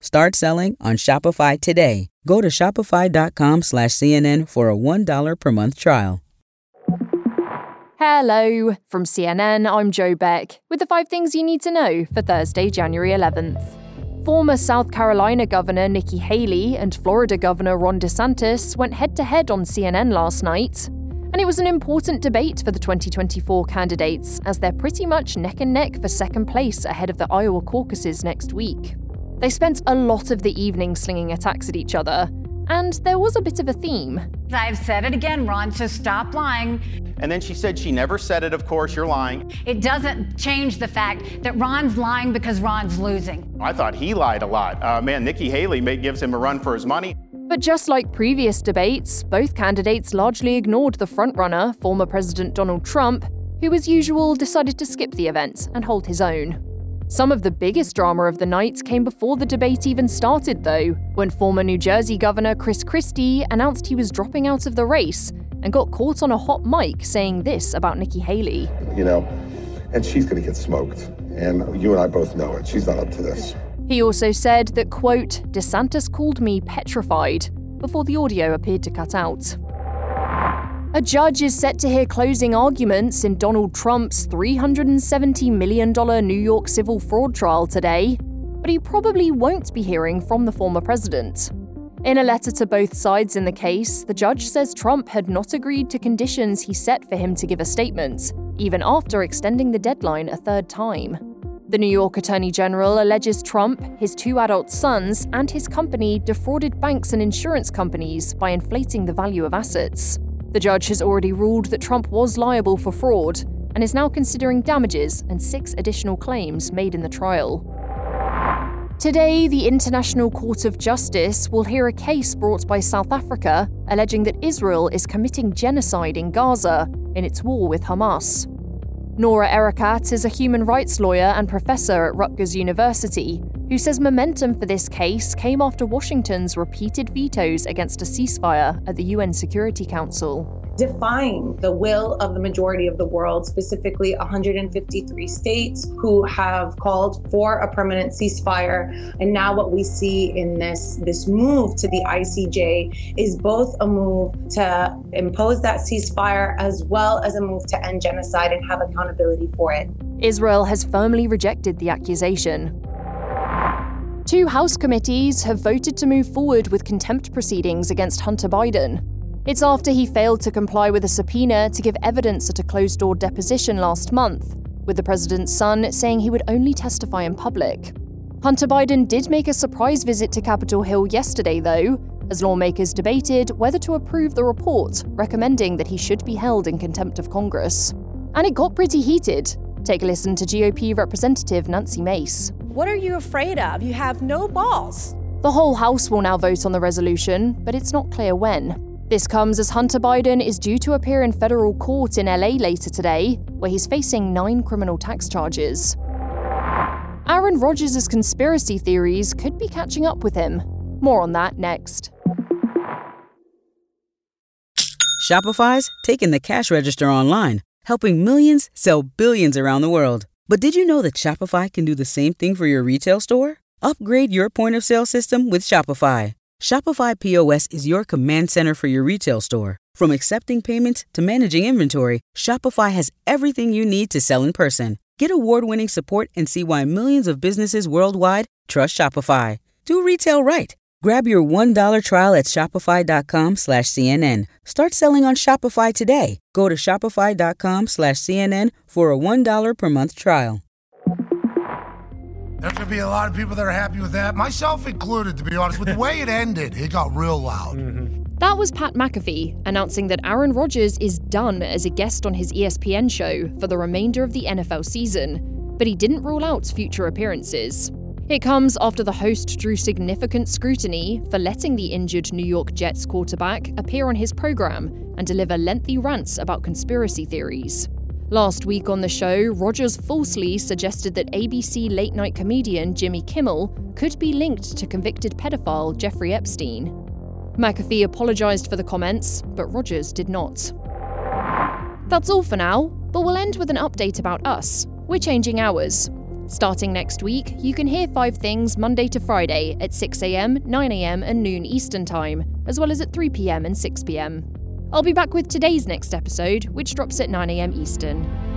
Start selling on Shopify today. Go to shopify.com slash CNN for a $1 per month trial. Hello. From CNN, I'm Joe Beck with the five things you need to know for Thursday, January 11th. Former South Carolina Governor Nikki Haley and Florida Governor Ron DeSantis went head to head on CNN last night. And it was an important debate for the 2024 candidates, as they're pretty much neck and neck for second place ahead of the Iowa caucuses next week. They spent a lot of the evening slinging attacks at each other, and there was a bit of a theme. I've said it again, Ron, so stop lying. And then she said she never said it, of course, you're lying. It doesn't change the fact that Ron's lying because Ron's losing. I thought he lied a lot. Uh, man, Nikki Haley may, gives him a run for his money. But just like previous debates, both candidates largely ignored the frontrunner, former President Donald Trump, who, as usual, decided to skip the event and hold his own. Some of the biggest drama of the night came before the debate even started, though, when former New Jersey Governor Chris Christie announced he was dropping out of the race and got caught on a hot mic saying this about Nikki Haley. You know, and she's going to get smoked. And you and I both know it. She's not up to this. He also said that, quote, DeSantis called me petrified before the audio appeared to cut out. A judge is set to hear closing arguments in Donald Trump's $370 million New York civil fraud trial today, but he probably won't be hearing from the former president. In a letter to both sides in the case, the judge says Trump had not agreed to conditions he set for him to give a statement, even after extending the deadline a third time. The New York Attorney General alleges Trump, his two adult sons, and his company defrauded banks and insurance companies by inflating the value of assets. The judge has already ruled that Trump was liable for fraud and is now considering damages and six additional claims made in the trial. Today, the International Court of Justice will hear a case brought by South Africa alleging that Israel is committing genocide in Gaza in its war with Hamas. Noura Erakat is a human rights lawyer and professor at Rutgers University who says momentum for this case came after Washington's repeated vetoes against a ceasefire at the UN Security Council. Defying the will of the majority of the world, specifically 153 states who have called for a permanent ceasefire. And now what we see in this, this move to the ICJ is both a move to impose that ceasefire as well as a move to end genocide and have accountability for it. Israel has firmly rejected the accusation. Two House committees have voted to move forward with contempt proceedings against Hunter Biden. It's after he failed to comply with a subpoena to give evidence at a closed door deposition last month, with the president's son saying he would only testify in public. Hunter Biden did make a surprise visit to Capitol Hill yesterday, though, as lawmakers debated whether to approve the report recommending that he should be held in contempt of Congress. And it got pretty heated. Take a listen to GOP Representative Nancy Mace. What are you afraid of? You have no balls. The whole House will now vote on the resolution, but it's not clear when. This comes as Hunter Biden is due to appear in federal court in LA later today, where he's facing nine criminal tax charges. Aaron Rodgers' conspiracy theories could be catching up with him. More on that next. Shopify's taking the cash register online, helping millions sell billions around the world. But did you know that Shopify can do the same thing for your retail store? Upgrade your point of sale system with Shopify. Shopify POS is your command center for your retail store. From accepting payments to managing inventory, Shopify has everything you need to sell in person. Get award winning support and see why millions of businesses worldwide trust Shopify. Do retail right. Grab your $1 trial at shopify.com slash CNN. Start selling on Shopify today. Go to shopify.com slash CNN for a $1 per month trial. There's going to be a lot of people that are happy with that, myself included, to be honest. With the way it ended, it got real loud. Mm-hmm. That was Pat McAfee announcing that Aaron Rodgers is done as a guest on his ESPN show for the remainder of the NFL season, but he didn't rule out future appearances. It comes after the host drew significant scrutiny for letting the injured New York Jets quarterback appear on his program and deliver lengthy rants about conspiracy theories. Last week on the show, Rodgers falsely suggested that ABC late night comedian Jimmy Kimmel could be linked to convicted pedophile Jeffrey Epstein. McAfee apologized for the comments, but Rodgers did not. That's all for now, but we'll end with an update about us. We're changing hours. Starting next week, you can hear Five Things Monday to Friday at 6am, 9am, and noon Eastern Time, as well as at 3pm and 6pm. I'll be back with today's next episode, which drops at 9am Eastern.